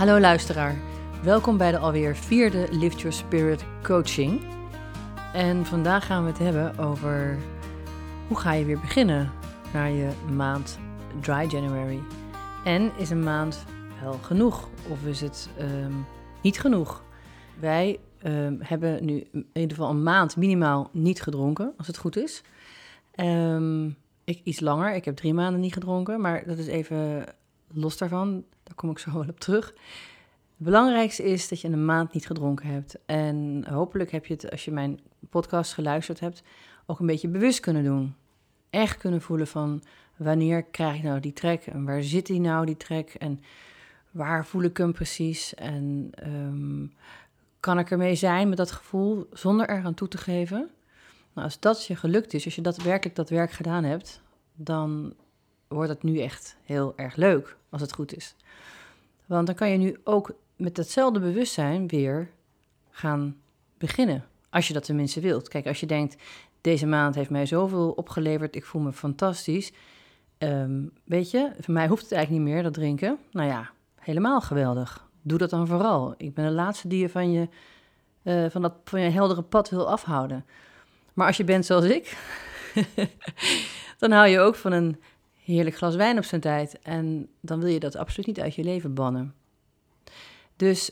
Hallo luisteraar, welkom bij de alweer vierde Lift Your Spirit coaching. En vandaag gaan we het hebben over hoe ga je weer beginnen naar je maand Dry January. En is een maand wel genoeg of is het ehm, niet genoeg? Wij ehm, hebben nu in ieder geval een maand minimaal niet gedronken, als het goed is. Ehm, ik iets langer, ik heb drie maanden niet gedronken, maar dat is even los daarvan. Daar kom ik zo wel op terug. Het belangrijkste is dat je een maand niet gedronken hebt. En hopelijk heb je het, als je mijn podcast geluisterd hebt, ook een beetje bewust kunnen doen. Echt kunnen voelen van wanneer krijg ik nou die trek en waar zit die nou, die trek en waar voel ik hem precies en ehm, kan ik ermee zijn met dat gevoel zonder er aan toe te geven. Nou, als dat je gelukt is, als je dat werkelijk dat werk gedaan hebt, dan wordt het nu echt heel erg leuk, als het goed is. Want dan kan je nu ook met datzelfde bewustzijn weer gaan beginnen. Als je dat tenminste wilt. Kijk, als je denkt, deze maand heeft mij zoveel opgeleverd, ik voel me fantastisch. Ehm, weet je, voor mij hoeft het eigenlijk niet meer, dat drinken. Nou ja, helemaal geweldig. Doe dat dan vooral. Ik ben de laatste die je van je, uh, van dat, van je heldere pad wil afhouden. Maar als je bent zoals ik, dan hou je ook van een heerlijk glas wijn op zijn tijd. En dan wil je dat absoluut niet uit je leven bannen. Dus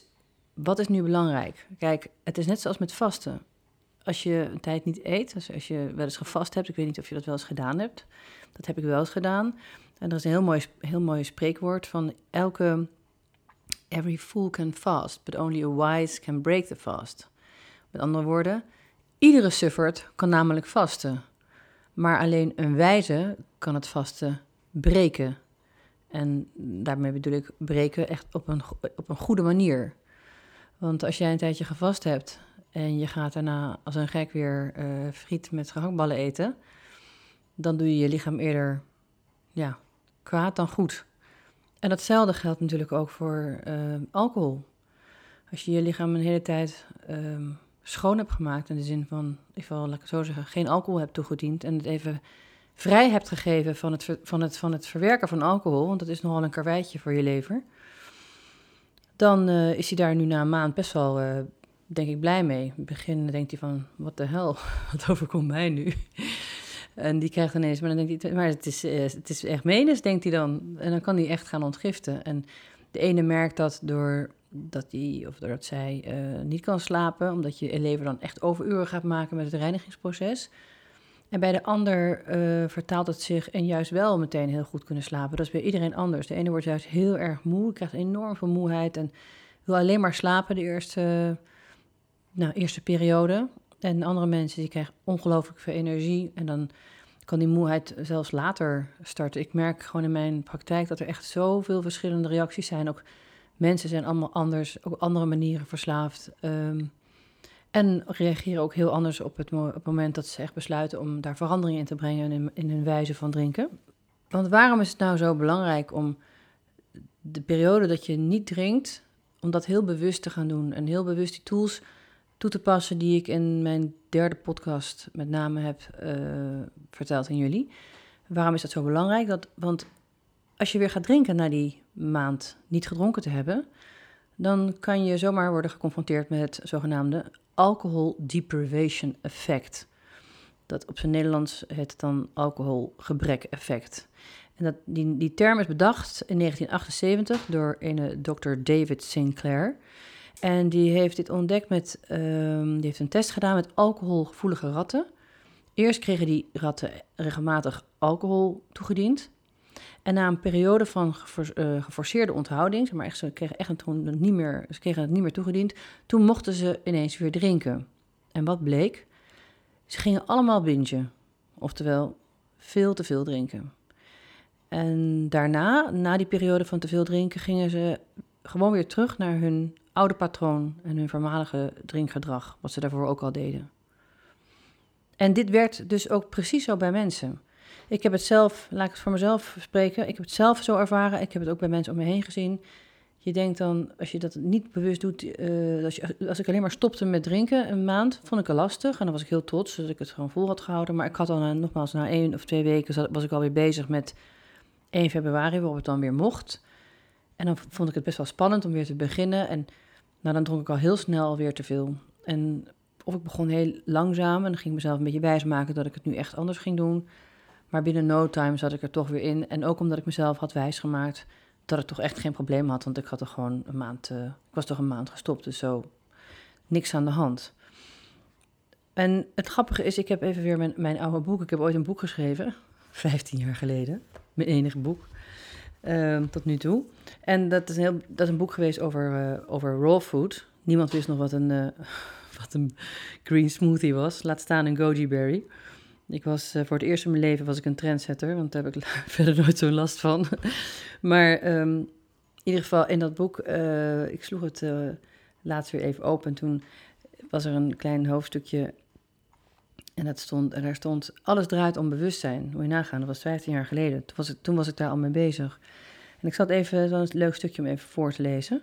wat is nu belangrijk? Kijk, het is net zoals met vasten. Als je een tijd niet eet, als je wel eens gevast hebt, ik weet niet of je dat wel eens gedaan hebt. Dat heb ik wel eens gedaan. En er is een heel mooi, heel mooi spreekwoord van elke... Every fool can fast, but only a wise can break the fast. Met andere woorden, iedere suffert kan namelijk vasten. Maar alleen een wijze kan het vasten breken. En daarmee bedoel ik breken echt op een, op een goede manier. Want als jij een tijdje gevast hebt en je gaat daarna als een gek weer uh, friet met gehaktballen eten, dan doe je je lichaam eerder ja, kwaad dan goed. En datzelfde geldt natuurlijk ook voor uh, alcohol. Als je je lichaam een hele tijd uh, schoon hebt gemaakt, in de zin van, ik wil, laat ik het zo zeggen, geen alcohol hebt toegediend en het even vrij hebt gegeven van het, van, het, van het verwerken van alcohol, want dat is nogal een karweitje voor je lever, dan uh, is hij daar nu na een maand best wel, uh, denk ik, blij mee. In het begin denkt hij van, wat de hel, wat overkomt mij nu? en die krijgt ineens, maar dan denkt hij, maar het is, uh, het is echt menens, denkt hij dan. En dan kan hij echt gaan ontgiften. En de ene merkt dat door dat hij of doordat zij niet kan slapen, omdat je lever dan echt overuren gaat maken met het reinigingsproces. En bij de ander uh, vertaalt het zich en juist wel meteen heel goed kunnen slapen. Dat is bij iedereen anders. De ene wordt juist heel erg moe, krijgt enorm veel moeheid en wil alleen maar slapen de eerste, nou, eerste periode. En andere mensen die krijgen ongelooflijk veel energie en dan kan die moeheid zelfs later starten. Ik merk gewoon in mijn praktijk dat er echt zoveel verschillende reacties zijn. Ook mensen zijn allemaal anders, ook andere manieren verslaafd. Um, en reageren ook heel anders op het, op het moment dat ze echt besluiten om daar verandering in te brengen in, in hun wijze van drinken. Want waarom is het nou zo belangrijk om de periode dat je niet drinkt, om dat heel bewust te gaan doen en heel bewust die tools toe te passen die ik in mijn derde podcast met name heb uh, verteld aan jullie. Waarom is dat zo belangrijk? Dat, want als je weer gaat drinken na die maand niet gedronken te hebben, dan kan je zomaar worden geconfronteerd met zogenaamde alcohol deprivation effect. Dat op zijn Nederlands heet het dan alcoholgebrek effect. En dat, die, die term is bedacht in 1978 door een Dr. David Sinclair. En die heeft dit ontdekt met, um, die heeft een test gedaan met alcoholgevoelige ratten. Eerst kregen die ratten regelmatig alcohol toegediend. En na een periode van uh, geforceerde onthouding, maar echt, ze kregen echt een, niet meer, ze kregen het niet meer toegediend, toen mochten ze ineens weer drinken. En wat bleek? Ze gingen allemaal bingen, oftewel veel te veel drinken. En daarna, na die periode van te veel drinken, gingen ze gewoon weer terug naar hun oude patroon en hun voormalige drinkgedrag, wat ze daarvoor ook al deden. En dit werd dus ook precies zo bij mensen. Ik heb het zelf, laat ik het voor mezelf spreken, ik heb het zelf zo ervaren. Ik heb het ook bij mensen om me heen gezien. Je denkt dan, als je dat niet bewust doet, uh, als, je, als, ik alleen maar stopte met drinken een maand, vond ik het lastig. En dan was ik heel trots dat ik het gewoon vol had gehouden. Maar ik had dan, uh, nogmaals, na één of twee weken was ik alweer bezig met 1 februari, waarop het dan weer mocht. En dan vond ik het best wel spannend om weer te beginnen. En nou, dan dronk ik al heel snel weer te veel. En of ik begon heel langzaam en dan ging ik mezelf een beetje wijsmaken dat ik het nu echt anders ging doen. Maar binnen no time zat ik er toch weer in. En ook omdat ik mezelf had wijsgemaakt dat ik toch echt geen probleem had. Want ik had er gewoon een maand, uh, ik was toch een maand gestopt. Dus zo niks aan de hand. En het grappige is, ik heb even weer mijn, mijn oude boek. Ik heb ooit een boek geschreven, 15 jaar geleden. Mijn enige boek. Uh, tot nu toe. En dat is een, heel, dat is een boek geweest over, uh, over raw food. Niemand wist nog wat een, uh, wat een green smoothie was. Laat staan een goji berry. Ik was uh, voor het eerst in mijn leven was ik een trendsetter, want daar heb ik verder nooit zo'n last van. maar um, in ieder geval in dat boek, ik sloeg het laatst weer even open. Toen was er een klein hoofdstukje en, dat stond, daar stond, alles draait om bewustzijn. Moet je nagaan, dat was 15 jaar geleden. Toen was, ik, toen was ik daar al mee bezig. En ik zat even, zo'n leuk stukje om even voor te lezen.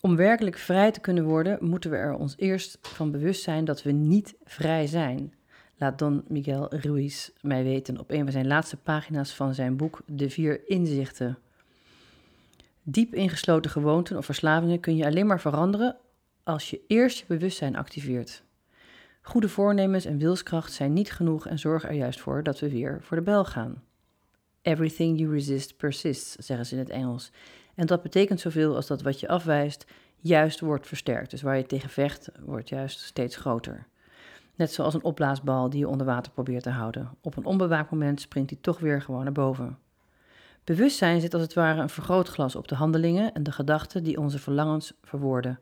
Om werkelijk vrij te kunnen worden, moeten we er ons eerst van bewust zijn dat we niet vrij zijn. Laat Don Miguel Ruiz mij weten op een van zijn laatste pagina's van zijn boek De Vier Inzichten. Diep ingesloten gewoonten of verslavingen kun je alleen maar veranderen als je eerst je bewustzijn activeert. Goede voornemens en wilskracht zijn niet genoeg en zorgen er juist voor dat we weer voor de bel gaan. Everything you resist persists, zeggen ze in het Engels. En dat betekent zoveel als dat wat je afwijst juist wordt versterkt. Dus waar je tegen vecht, wordt juist steeds groter. Net zoals een opblaasbal die je onder water probeert te houden. Op een onbewaakt moment springt hij toch weer gewoon naar boven. Bewustzijn zit als het ware een vergrootglas op de handelingen en de gedachten die onze verlangens verwoorden.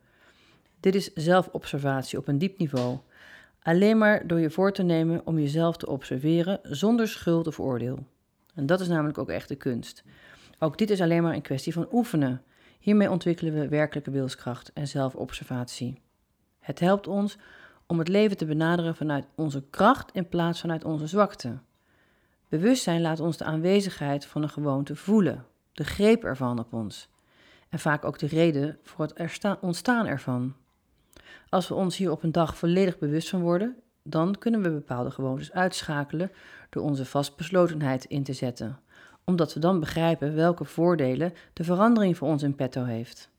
Dit is zelfobservatie op een diep niveau. Alleen maar door je voor te nemen om jezelf te observeren zonder schuld of oordeel. En dat is namelijk ook echt de kunst. Ook dit is alleen maar een kwestie van oefenen. Hiermee ontwikkelen we werkelijke wilskracht en zelfobservatie. Het helpt ons om het leven te benaderen vanuit onze kracht in plaats vanuit onze zwakte. Bewustzijn laat ons de aanwezigheid van een gewoonte voelen, de greep ervan op ons. En vaak ook de reden voor het ontstaan ervan. Als we ons hier op een dag volledig bewust van worden, dan kunnen we bepaalde gewoontes uitschakelen door onze vastbeslotenheid in te zetten, omdat we dan begrijpen welke voordelen de verandering voor ons in petto heeft.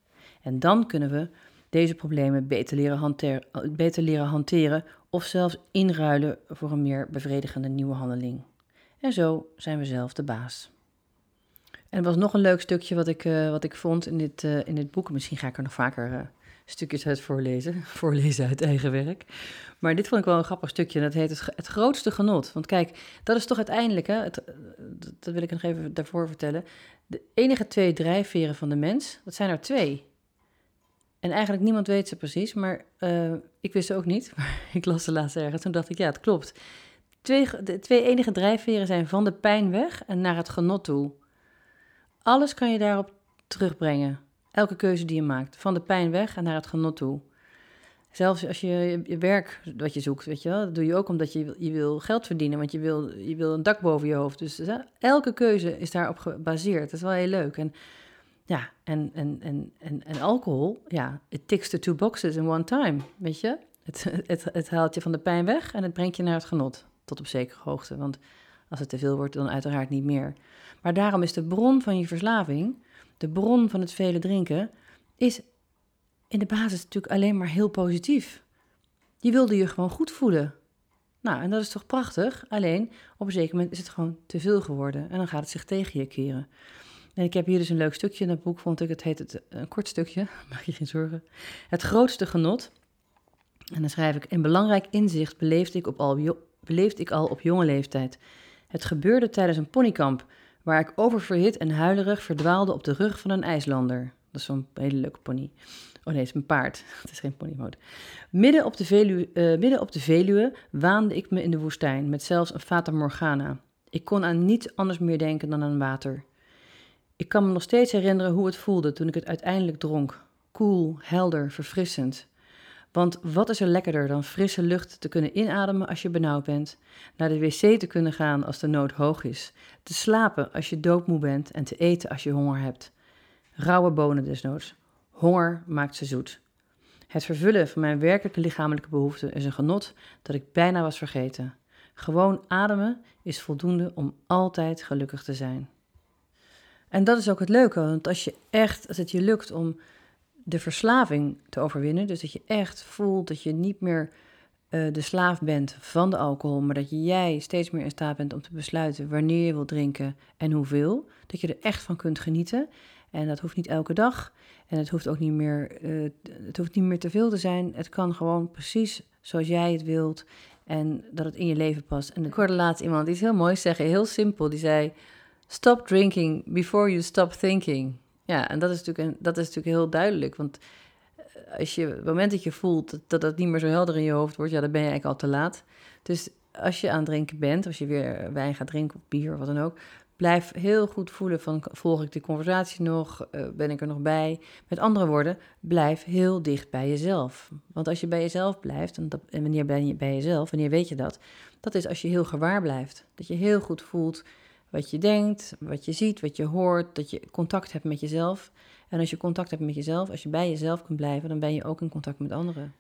En dan kunnen we deze problemen beter leren, hanteren, beter leren hanteren of zelfs inruilen voor een meer bevredigende nieuwe handeling. En zo zijn we zelf de baas. En er was nog een leuk stukje wat ik, uh, wat ik vond in dit, uh, in dit boek. Misschien ga ik er nog vaker uh, stukjes uit voorlezen. Voorlezen uit eigen werk. Maar dit vond ik wel een grappig stukje. Dat heet het, het grootste genot. Want kijk, dat is toch uiteindelijk, hè, het, dat wil ik nog even daarvoor vertellen. De enige twee drijfveren van de mens, dat zijn er twee. En eigenlijk niemand weet ze precies, maar uh, ik wist ze ook niet. Maar ik las ze laatst ergens. Toen dacht ik, ja, het klopt. Twee, de twee enige drijfveren zijn van de pijn weg en naar het genot toe. Alles kan je daarop terugbrengen. Elke keuze die je maakt. Van de pijn weg en naar het genot toe. Zelfs als je je werk wat je zoekt, weet je wel, dat doe je ook omdat je, je wil geld verdienen, want je wil, je wil een dak boven je hoofd. Dus elke keuze is daarop gebaseerd. Dat is wel heel leuk. En ja, en, en, en, en, en alcohol, ja, it ticks the two boxes in one time, weet je. Het, het, het haalt je van de pijn weg en het brengt je naar het genot, tot op zekere hoogte. Want als het te veel wordt, dan uiteraard niet meer. Maar daarom is de bron van je verslaving, de bron van het vele drinken, is in de basis natuurlijk alleen maar heel positief. Je wilde je gewoon goed voelen. Nou, en dat is toch prachtig? Alleen op een zeker moment is het gewoon te veel geworden en dan gaat het zich tegen je keren. En ik heb hier dus een leuk stukje in het boek, vond ik. Het heet het, een kort stukje, maak je geen zorgen. Het grootste genot. En dan schrijf ik: Een belangrijk inzicht beleefde ik, op al, beleefde ik al op jonge leeftijd. Het gebeurde tijdens een ponykamp, waar ik oververhit en huilerig verdwaalde op de rug van een IJslander. Dat is zo'n hele leuke pony. Oh nee, het is een paard. Het is geen ponymoot. Midden op de Veluwe, uh, midden op de Veluwe waande ik me in de woestijn, met zelfs een Fata Morgana. Ik kon aan niets anders meer denken dan aan water. Ik kan me nog steeds herinneren hoe het voelde toen ik het uiteindelijk dronk. Koel, helder, verfrissend. Want wat is er lekkerder dan frisse lucht te kunnen inademen als je benauwd bent, naar de wc te kunnen gaan als de nood hoog is, te slapen als je doodmoe bent en te eten als je honger hebt. Rauwe bonen desnoods. Honger maakt ze zoet. Het vervullen van mijn werkelijke lichamelijke behoeften is een genot dat ik bijna was vergeten. Gewoon ademen is voldoende om altijd gelukkig te zijn. En dat is ook het leuke, want als je echt, als het je lukt om de verslaving te overwinnen, dus dat je echt voelt dat je niet meer uh, de slaaf bent van de alcohol, maar dat jij steeds meer in staat bent om te besluiten wanneer je wilt drinken en hoeveel, dat je er echt van kunt genieten. En dat hoeft niet elke dag en het hoeft ook niet meer, uh, het hoeft niet meer te veel te zijn. Het kan gewoon precies zoals jij het wilt en dat het in je leven past. En ik hoorde laatst iemand iets heel moois zeggen, heel simpel, die zei: Stop drinking before you stop thinking. Ja, en dat is natuurlijk, een, dat is natuurlijk heel duidelijk. Want eh, als je, het moment dat je voelt dat, dat niet meer zo helder in je hoofd wordt, ja, dan ben je eigenlijk al te laat. Dus als je aan het drinken bent, als je weer wijn gaat drinken of bier of wat dan ook, blijf heel goed voelen van volg ik de conversatie nog, uh, ben ik er nog bij. Met andere woorden, blijf heel dicht bij jezelf. Want als je bij jezelf blijft, en, en wanneer ben je bij jezelf, wanneer weet je dat? Dat is als je heel gewaar blijft. Dat je heel goed voelt wat je denkt, wat je ziet, wat je hoort, dat je contact hebt met jezelf. En als je contact hebt met jezelf, als je bij jezelf kunt blijven, dan ben je ook in contact met anderen.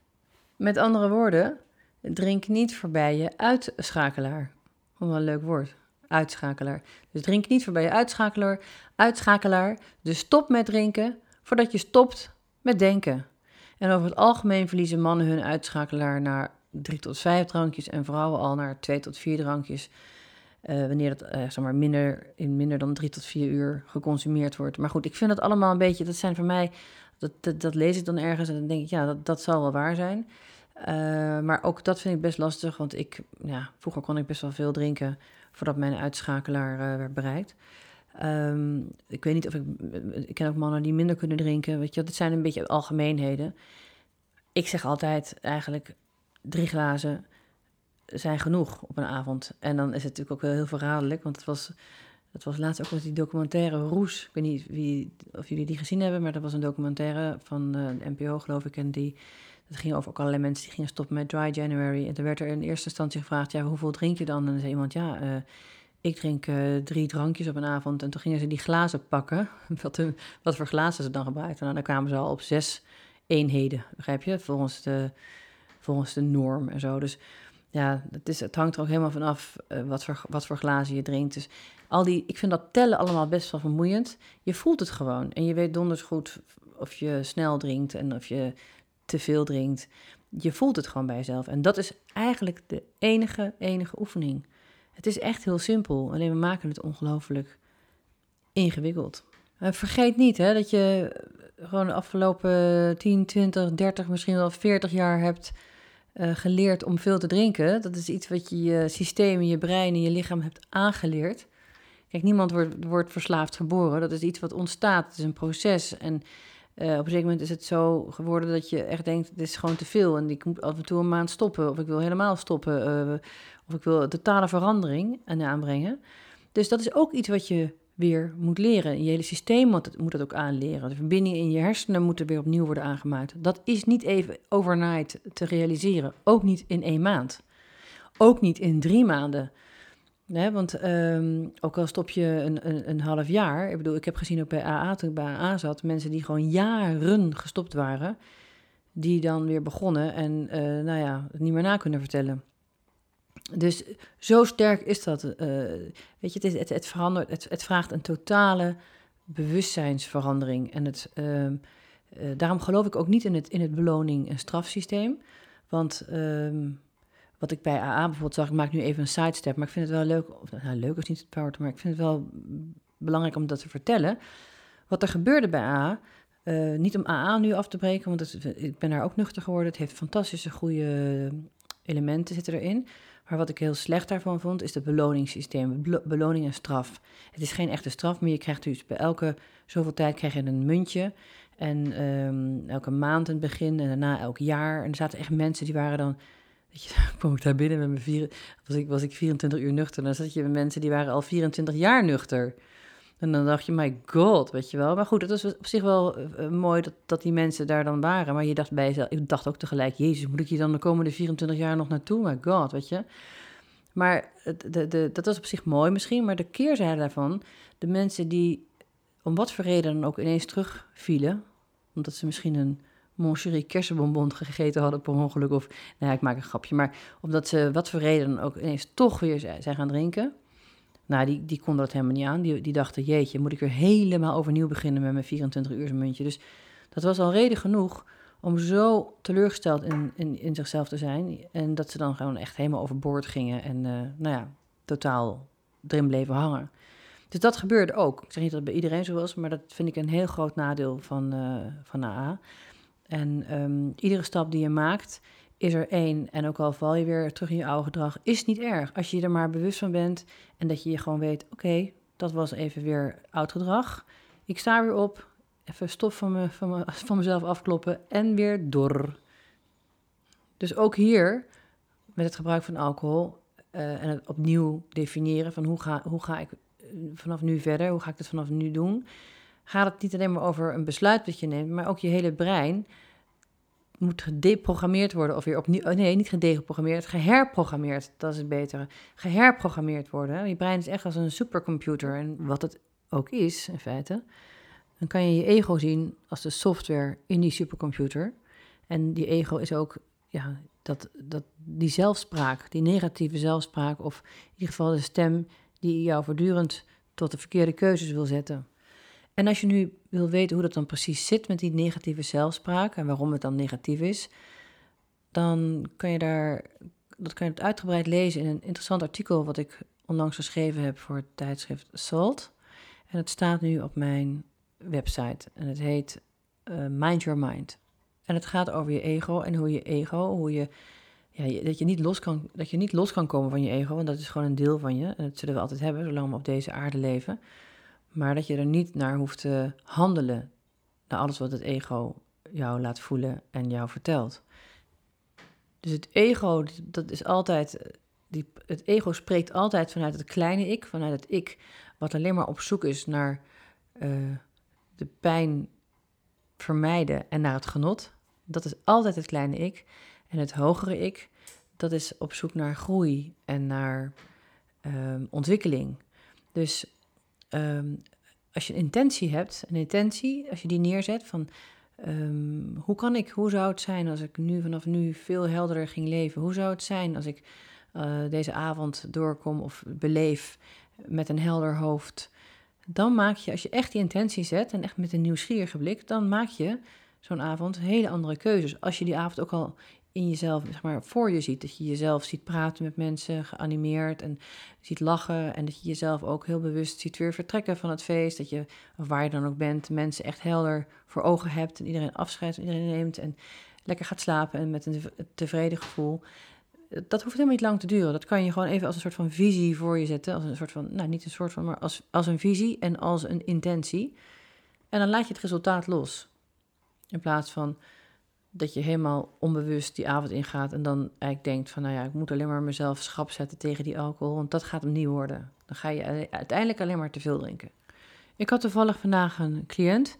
Met andere woorden, drink niet voorbij je uitschakelaar. Wat een leuk woord. Uitschakelaar. Dus drink niet voorbij je uitschakelaar. Uitschakelaar. Dus stop met drinken voordat je stopt met denken. En over het algemeen verliezen mannen hun uitschakelaar naar drie tot vijf drankjes en vrouwen al naar twee tot vier drankjes. Uh, wanneer het uh, zeg maar minder, in minder dan drie tot vier uur geconsumeerd wordt. Maar goed, ik vind dat allemaal een beetje, dat zijn voor mij, dat, dat, lees ik dan ergens en dan denk ik, ja, dat, dat zal wel waar zijn. Uh, maar ook dat vind ik best lastig, want ik, ja, vroeger kon ik best wel veel drinken voordat mijn uitschakelaar werd bereikt. Um, ik weet niet of ik, ik ken ook mannen die minder kunnen drinken, weet je, dat zijn een beetje algemeenheden. Ik zeg altijd eigenlijk drie glazen zijn genoeg op een avond. En dan is het natuurlijk ook wel heel verraderlijk, want het was, het was laatst ook die documentaire Roes. Ik weet niet wie, of jullie die gezien hebben, maar dat was een documentaire van uh, de NPO, geloof ik. En die, dat ging over ook allerlei mensen die gingen stoppen met Dry January. En toen werd er in eerste instantie gevraagd, ja, hoeveel drink je dan? En dan zei iemand, ja, uh, ik drink uh, drie drankjes op een avond. En toen gingen ze die glazen pakken, wat, wat voor glazen ze dan gebruikten. Nou, dan kwamen ze al op zes eenheden, begrijp je? Volgens de, volgens de norm en zo. Dus ja, het, is, het hangt er ook helemaal vanaf uh, wat, voor, wat voor glazen je drinkt. Dus al die, ik vind dat tellen allemaal best wel vermoeiend. Je voelt het gewoon en je weet donders goed of je snel drinkt en of je te veel drinkt. Je voelt het gewoon bij jezelf. En dat is eigenlijk de enige, enige oefening. Het is echt heel simpel, alleen we maken het ongelooflijk ingewikkeld. Vergeet niet hè, dat je gewoon de afgelopen 10, 20, 30, misschien wel 40 jaar hebt uh, geleerd om veel te drinken. Dat is iets wat je je systeem, je brein en je lichaam hebt aangeleerd. Kijk, niemand wordt, wordt verslaafd geboren. Dat is iets wat ontstaat. Het is een proces. En uh, op een gegeven moment is het zo geworden dat je echt denkt: dit is gewoon te veel. En ik moet af en toe een maand stoppen. Of ik wil helemaal stoppen. Uh, of ik wil totale verandering aanbrengen. Dus dat is ook iets wat je weer moet leren. Je hele systeem moet, dat ook aanleren. De verbindingen in je hersenen moeten weer opnieuw worden aangemaakt. Dat is niet even overnight te realiseren. Ook niet in één maand. Ook niet in drie maanden. Want um, ook al stop je een, een, een, half jaar. Ik bedoel, ik heb gezien ook bij AA, toen ik bij AA zat, mensen die gewoon jaren gestopt waren. Die dan weer begonnen en uh, nou ja, niet meer na kunnen vertellen. Dus zo sterk is dat. Uh, weet je, het, het, verandert, het, het vraagt een totale bewustzijnsverandering. En het, uh, uh, daarom geloof ik ook niet in het, in het beloning- en strafsysteem. Want ehm, wat ik bij AA bijvoorbeeld zag, ik maak nu even een sidestep, maar ik vind het wel leuk, of nou, leuk is niet het power, maar ik vind het wel belangrijk om dat te vertellen. Wat er gebeurde bij AA, uh, niet om AA nu af te breken, want ik ben daar ook nuchter geworden. Het heeft fantastische goede elementen zitten erin. Maar wat ik heel slecht daarvan vond, is het beloningssysteem. Beloning en straf. Het is geen echte straf, maar je krijgt dus bij elke zoveel tijd krijg je een muntje. En um, elke maand in het begin en daarna elk jaar. En er zaten echt mensen die waren dan. Weet je, ik daar binnen met mijn vier, was ik, was ik 24 uur nuchter. Dan zat je met mensen die waren al 24 jaar nuchter. En dan dacht je, my god, weet je wel. Maar goed, het was op zich wel uh, mooi dat, dat die mensen daar dan waren. Maar je dacht bij jezelf, ik dacht ook tegelijk, jezus, moet ik hier dan de komende 24 jaar nog naartoe? My god, weet je. Maar de, de, dat was op zich mooi misschien, maar de keerzijde daarvan, de mensen die om wat voor reden dan ook ineens terugvielen, omdat ze misschien een Moncherie kersenbonbon gegeten hadden per ongeluk, of, nou ja, ik maak een grapje, maar omdat ze wat voor reden dan ook ineens toch weer zijn gaan drinken Nou, die, die konden dat helemaal niet aan. Die, die dachten, jeetje, moet ik weer helemaal overnieuw beginnen met mijn 24 uur muntje. Dus dat was al reden genoeg om zo teleurgesteld in, in, in zichzelf te zijn. En dat ze dan gewoon echt helemaal overboord gingen en uh, nou ja, totaal erin bleven hangen. Dus dat gebeurde ook. Ik zeg niet dat het bij iedereen zo was, maar dat vind ik een heel groot nadeel van, uh, van AA. En um, iedere stap die je maakt, is er één. En ook al val je weer terug in je oude gedrag, is niet erg. Als je er maar bewust van bent en dat je je gewoon weet: oké, dat was even weer oud gedrag. Ik sta weer op, even stof van, me, van, van mezelf afkloppen en weer door. Dus ook hier, met het gebruik van alcohol uh, en het opnieuw definiëren van hoe ga, hoe ga ik eh, vanaf nu verder, hoe ga ik dit vanaf nu doen, gaat het niet alleen maar over een besluit dat je neemt, maar ook je hele brein moet gedeprogrammeerd worden of weer opnieuw, oh nee, niet gedeprogrammeerd, geherprogrammeerd, dat is het betere, geherprogrammeerd worden. Je brein is echt als een supercomputer en wat het ook is in feite, dan kan je je ego zien als de software in die supercomputer. En die ego is ook ja, dat, dat, die zelfspraak, die negatieve zelfspraak, of in ieder geval de stem die jou voortdurend tot de verkeerde keuzes wil zetten. En als je nu wil weten hoe dat dan precies zit met die negatieve zelfspraak en waarom het dan negatief is, dan kan je daar, dat kan je het uitgebreid lezen in een interessant artikel wat ik onlangs geschreven heb voor het tijdschrift Salt. En het staat nu op mijn website en het heet uh, Mind Your Mind. En het gaat over je ego en hoe je ego, hoe je, ja, dat, je niet los kan, dat je niet los kan komen van je ego, want dat is gewoon een deel van je. En dat zullen we altijd hebben, zolang we op deze aarde leven. Maar dat je er niet naar hoeft te handelen, naar alles wat het ego jou laat voelen en jou vertelt. Dus het ego, dat is altijd, die, het ego spreekt altijd vanuit het kleine ik, vanuit het ik, wat alleen maar op zoek is naar uh, de pijn vermijden en naar het genot. Dat is altijd het kleine ik. En het hogere ik, dat is op zoek naar groei en naar um, ontwikkeling. Dus um, als je een intentie hebt, een intentie, als je die neerzet van um, hoe kan ik, hoe zou het zijn als ik nu vanaf nu veel helderder ging leven? Hoe zou het zijn als ik uh, deze avond doorkom of beleef met een helder hoofd? dan maak je, als je echt die intentie zet en echt met een nieuwsgierige blik, dan maak je zo'n avond hele andere keuzes. Als je die avond ook al in jezelf, zeg maar, voor je ziet. Dat je jezelf ziet praten met mensen, geanimeerd en ziet lachen. En dat je jezelf ook heel bewust ziet weer vertrekken van het feest. Dat je, of waar je dan ook bent, mensen echt helder voor ogen hebt. En iedereen afscheid iedereen neemt. En lekker gaat slapen en met een tevreden gevoel dat hoeft helemaal niet lang te duren. Dat kan je gewoon even als een soort van visie voor je zetten. Als een soort van, nou niet een soort van, maar als, als een visie en als een intentie. En dan laat je het resultaat los. In plaats van dat je helemaal onbewust die avond ingaat en dan eigenlijk denkt van, nou ja, ik moet alleen maar mezelf schrap zetten tegen die alcohol, want dat gaat hem niet worden. Dan ga je uiteindelijk alleen maar te veel drinken. Ik had toevallig vandaag een cliënt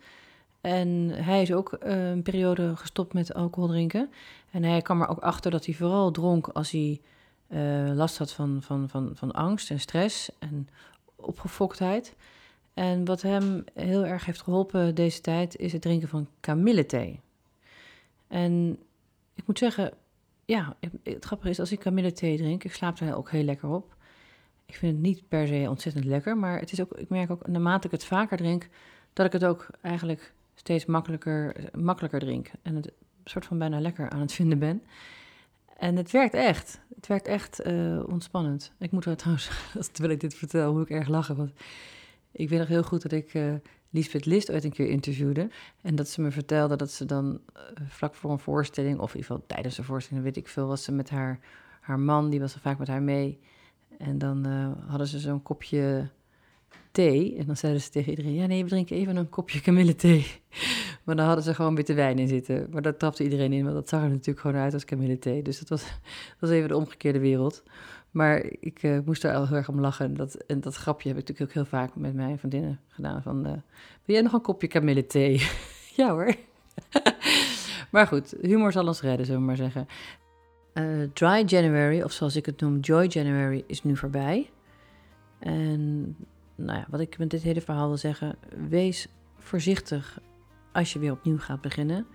en hij is ook uh, een periode gestopt met alcohol drinken. En hij kwam er ook achter dat hij vooral dronk als hij uh, last had van, van, van, van angst en stress en opgefoktheid. En wat hem heel erg heeft geholpen deze tijd is het drinken van kamillethee. En ik moet zeggen, ja, het grappige is als ik kamillethee drink, ik slaap er ook heel lekker op. Ik vind het niet per se ontzettend lekker, maar het is ook, ik merk ook naarmate ik het vaker drink, dat ik het ook eigenlijk steeds makkelijker, makkelijker drink. En het soort van bijna lekker aan het vinden ben. En het werkt echt. Het werkt echt uh, ontspannend. Ik moet er trouwens, terwijl ik dit vertel, moet ik erg lachen. Want ik weet nog heel goed dat ik uh, Lisbeth List ooit een keer interviewde. En dat ze me vertelde dat ze dan uh, vlak voor een voorstelling, of in ieder geval tijdens de voorstelling, weet ik veel, was ze met haar, haar man, die was er vaak met haar mee. En dan hadden ze zo'n kopje thee. En dan zeiden ze tegen iedereen: Ja, nee, we drinken even een kopje kamillethee. Maar dan hadden ze gewoon witte wijn in zitten. Maar dat trapte iedereen in, want dat zag er natuurlijk gewoon uit als kamillethee. Dus dat was, dat was even de omgekeerde wereld. Maar ik uh, moest er al heel erg om lachen. Dat, en dat grapje heb ik natuurlijk ook heel vaak met mijn vriendinnen gedaan. Van, uh, wil jij nog een kopje kamillethee? ja hoor. maar goed, humor zal ons redden, zullen we maar zeggen. Uh, dry January, of zoals ik het noem, Joy January, is nu voorbij. En nou ja, wat ik met dit hele verhaal wil zeggen, wees voorzichtig als je weer opnieuw gaat beginnen.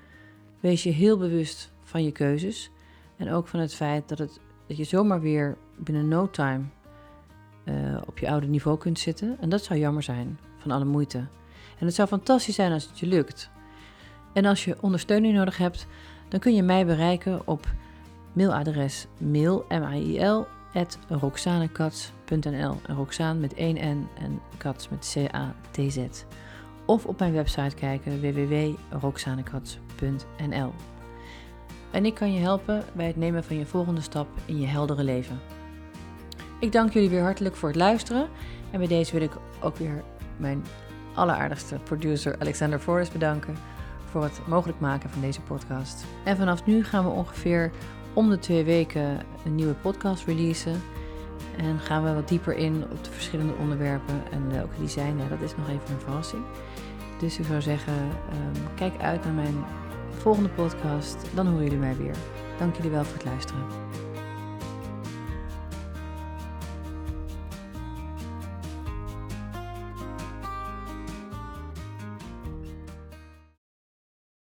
Wees je heel bewust van je keuzes en ook van het feit dat, het, dat je zomaar weer binnen no time eh, op je oude niveau kunt zitten. En dat zou jammer zijn, van alle moeite. En het zou fantastisch zijn als het je lukt. En als je ondersteuning nodig hebt, dan kun je mij bereiken op mailadres mail. En Roxaan met 1 N en Kats met C-A-T-Z. Of op mijn website kijken www.roxanekats.nl. En ik kan je helpen bij het nemen van je volgende stap in je heldere leven. Ik dank jullie weer hartelijk voor het luisteren. En bij deze wil ik ook weer mijn alleraardigste producer Alexander Forrest bedanken voor het mogelijk maken van deze podcast. En vanaf nu gaan we ongeveer om de twee weken een nieuwe podcast releasen. En gaan we wat dieper in op de verschillende onderwerpen. En welke die zijn, dat is nog even een verrassing. Dus ik zou zeggen, um, kijk uit naar mijn volgende podcast. Dan horen jullie mij weer. Dank jullie wel voor het luisteren.